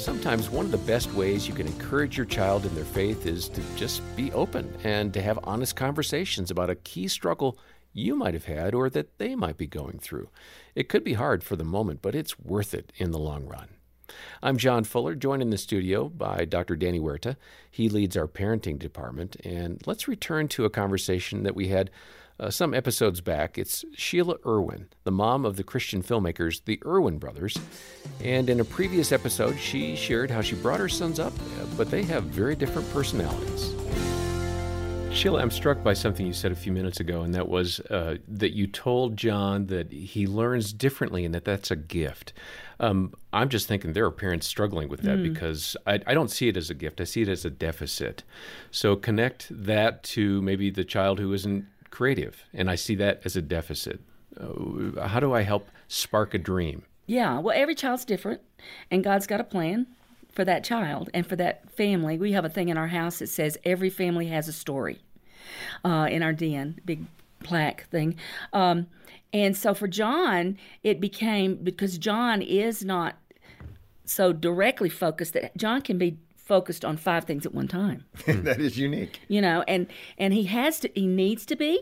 Sometimes one of the best ways you can encourage your child in their faith is to just be open and to have honest conversations about a key struggle you might have had or that they might be going through. It could be hard for the moment, but it's worth it in the long run. I'm John Fuller, joined in the studio by Dr. Danny Huerta. He leads our parenting department. And let's return to a conversation that we had uh, some episodes back. It's Sheila Erwin, the mom of the Christian filmmakers, the Erwin brothers. And in a previous episode, she shared how she brought her sons up, but they have very different personalities. Sheila, I'm struck by something you said a few minutes ago, and that was uh, that you told John that he learns differently and that that's a gift. Um, I'm just thinking there are parents struggling with that mm. because I, I, don't see it as a gift. I see it as a deficit. So connect that to maybe the child who isn't creative, and I see that as a deficit. Uh, how do I help spark a dream? Yeah, well, every child's different, and God's got a plan for that child and for that family. We have a thing in our house that says every family has a story uh, in our den, big plaque thing. Um, and so for John, it became because John is not so directly focused that John can be focused on five things at one time. that is unique. You know, and and he has to he needs to be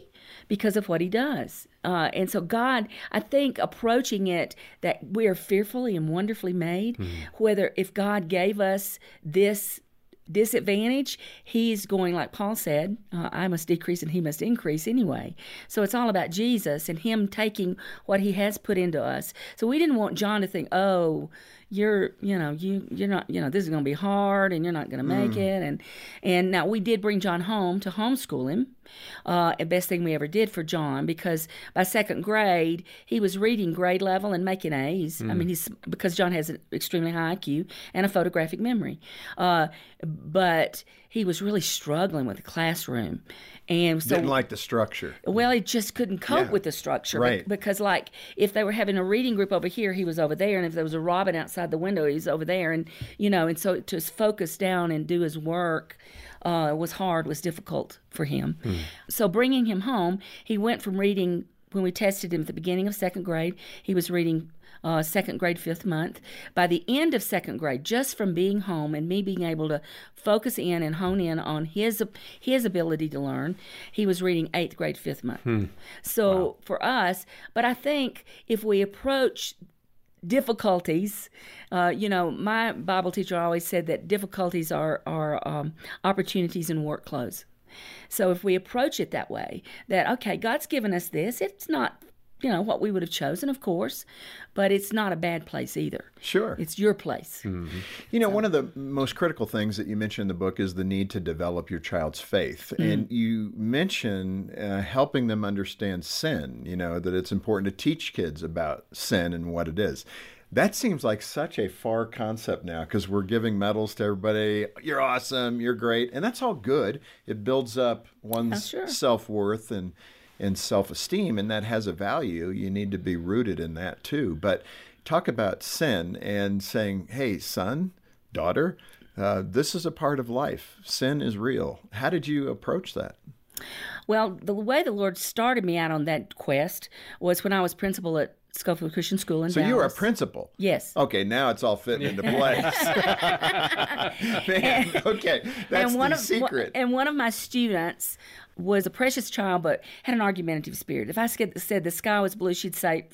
because of what he does. Uh, and so God, I think approaching it that we are fearfully and wonderfully made, mm-hmm. whether if God gave us this disadvantage, he's going, like Paul said, uh, I must decrease and he must increase anyway. So it's all about Jesus and him taking what he has put into us. So we didn't want John to think, oh, you're you know you you're not you know this is going to be hard and you're not going to make mm. it and and now we did bring John home to homeschool him uh, the best thing we ever did for John because by second grade he was reading grade level and making A's mm. I mean he's because John has an extremely high IQ and a photographic memory uh, but he was really struggling with the classroom and so didn't like the structure. Well, he just couldn't cope yeah. with the structure, right? Because like if they were having a reading group over here, he was over there, and if there was a robin outside the window, he was over there, and you know, and so to focus down and do his work uh, was hard, was difficult for him. Hmm. So bringing him home, he went from reading when we tested him at the beginning of second grade, he was reading uh, second grade, fifth month. By the end of second grade, just from being home and me being able to focus in and hone in on his his ability to learn, he was reading eighth grade, fifth month. Hmm. So wow. for us, but I think if we approach difficulties. Uh, you know, my Bible teacher always said that difficulties are are um, opportunities in work clothes. So if we approach it that way, that okay, God's given us this. It's not you know what we would have chosen, of course, but it's not a bad place either. Sure, it's your place. Mm-hmm. You know, so. one of the most critical things that you mention in the book is the need to develop your child's faith, mm-hmm. and you mention uh, helping them understand sin. You know that it's important to teach kids about sin and what it is. That seems like such a far concept now because we're giving medals to everybody. You're awesome. You're great, and that's all good. It builds up one's oh, sure. self worth and and self esteem, and that has a value. You need to be rooted in that too. But talk about sin and saying, hey, son, daughter, uh, this is a part of life. Sin is real. How did you approach that? Well, the way the Lord started me out on that quest was when I was principal at Scofield Christian School in so Dallas. you were a principal. Yes. Okay, now it's all fitting into place. Man, okay, that's the of, secret. And one of my students was a precious child, but had an argumentative spirit. If I said the sky was blue, she'd say,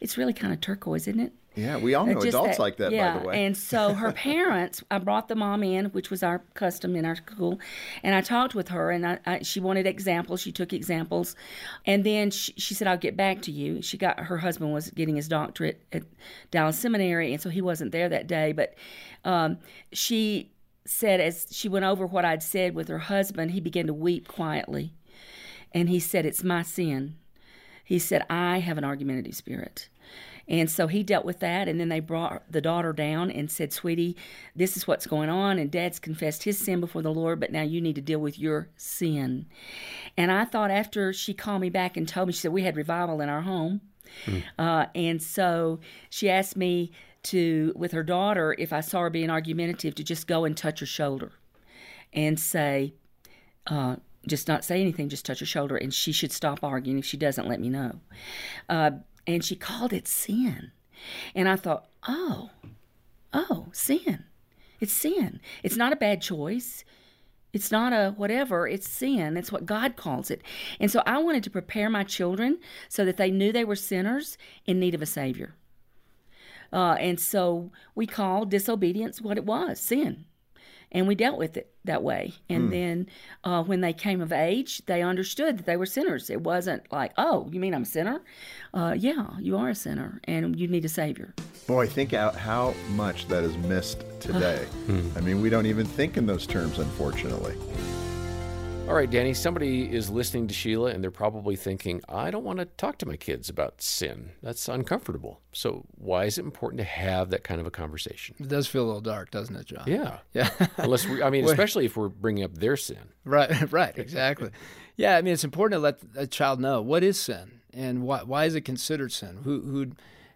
"It's really kind of turquoise, isn't it?" Yeah, we all know Just adults that, like that, yeah. by the way. And so her parents, I brought the mom in, which was our custom in our school, and I talked with her, and I, I, she wanted examples. She took examples, and then she, she, said, "I'll get back to you." She got her husband was getting his doctorate at Dallas Seminary, and so he wasn't there that day. But um, she said, as she went over what I'd said with her husband, he began to weep quietly, and he said, "It's my sin." He said, "I have an argumentative spirit." And so he dealt with that. And then they brought the daughter down and said, Sweetie, this is what's going on. And dad's confessed his sin before the Lord, but now you need to deal with your sin. And I thought after she called me back and told me, she said, We had revival in our home. Mm. Uh, and so she asked me to, with her daughter, if I saw her being argumentative, to just go and touch her shoulder and say, uh, just not say anything, just touch her shoulder, and she should stop arguing if she doesn't let me know. Uh, and she called it sin. And I thought, oh, oh, sin. It's sin. It's not a bad choice. It's not a whatever, it's sin. It's what God calls it. And so I wanted to prepare my children so that they knew they were sinners in need of a Savior. Uh, and so we called disobedience what it was sin and we dealt with it that way. And mm. then uh, when they came of age, they understood that they were sinners. It wasn't like, oh, you mean I'm a sinner? Uh, yeah, you are a sinner, and you need a savior. Boy, think out how much that is missed today. I mean, we don't even think in those terms, unfortunately. All right, Danny, somebody is listening to Sheila and they're probably thinking, I don't want to talk to my kids about sin. That's uncomfortable. So, why is it important to have that kind of a conversation? It does feel a little dark, doesn't it, John? Yeah. Yeah. Unless we, I mean, especially if we're bringing up their sin. Right, right, exactly. yeah, I mean, it's important to let a child know what is sin and why, why is it considered sin? Who, who,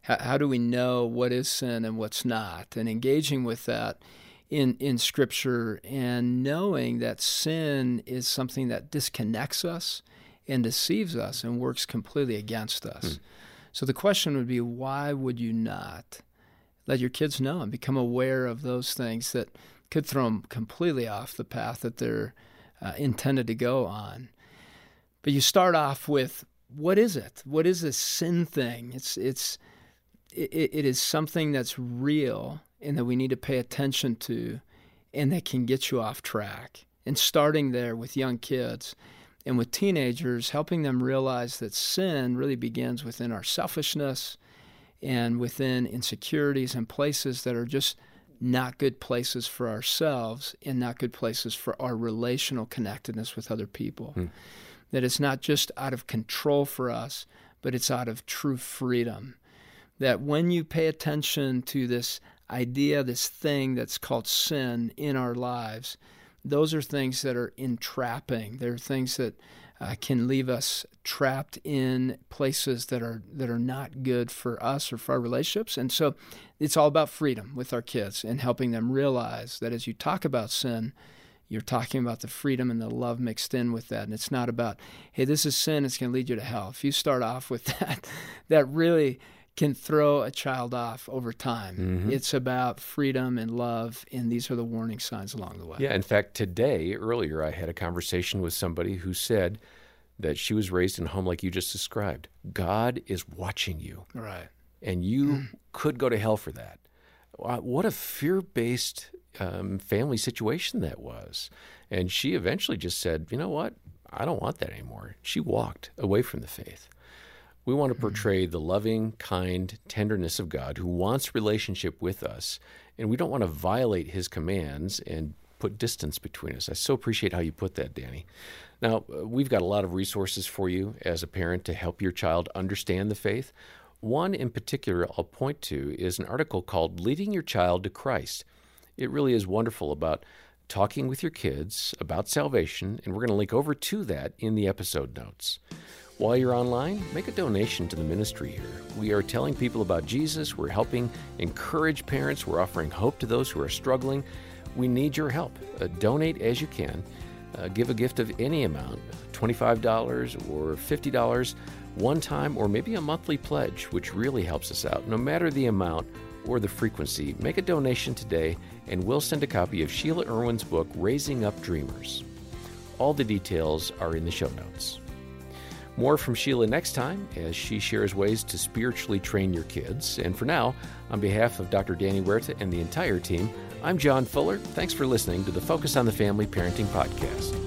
how, how do we know what is sin and what's not? And engaging with that in in scripture and knowing that sin is something that disconnects us and deceives us and works completely against us. Hmm. So the question would be why would you not let your kids know and become aware of those things that could throw them completely off the path that they're uh, intended to go on. But you start off with what is it? What is this sin thing? It's it's it, it is something that's real and that we need to pay attention to and that can get you off track. And starting there with young kids and with teenagers, helping them realize that sin really begins within our selfishness and within insecurities and places that are just not good places for ourselves and not good places for our relational connectedness with other people. Hmm. That it's not just out of control for us, but it's out of true freedom. That when you pay attention to this idea, this thing that's called sin in our lives, those are things that are entrapping. They're things that uh, can leave us trapped in places that are that are not good for us or for our relationships. And so, it's all about freedom with our kids and helping them realize that as you talk about sin, you're talking about the freedom and the love mixed in with that. And it's not about, hey, this is sin, it's going to lead you to hell. If you start off with that, that really can throw a child off over time. Mm-hmm. It's about freedom and love, and these are the warning signs along the way. Yeah, in fact, today, earlier, I had a conversation with somebody who said that she was raised in a home like you just described. God is watching you. Right. And you mm. could go to hell for that. What a fear based um, family situation that was. And she eventually just said, you know what? I don't want that anymore. She walked away from the faith. We want to mm-hmm. portray the loving, kind tenderness of God who wants relationship with us, and we don't want to violate his commands and put distance between us. I so appreciate how you put that, Danny. Now, uh, we've got a lot of resources for you as a parent to help your child understand the faith. One in particular I'll point to is an article called Leading Your Child to Christ. It really is wonderful about talking with your kids about salvation, and we're going to link over to that in the episode notes. While you're online, make a donation to the ministry here. We are telling people about Jesus, we're helping encourage parents, we're offering hope to those who are struggling. We need your help. Uh, donate as you can. Uh, give a gift of any amount $25 or $50, one time, or maybe a monthly pledge, which really helps us out. No matter the amount or the frequency, make a donation today, and we'll send a copy of Sheila Erwin's book, Raising Up Dreamers. All the details are in the show notes. More from Sheila next time as she shares ways to spiritually train your kids. And for now, on behalf of Dr. Danny Huerta and the entire team, I'm John Fuller. Thanks for listening to the Focus on the Family Parenting Podcast.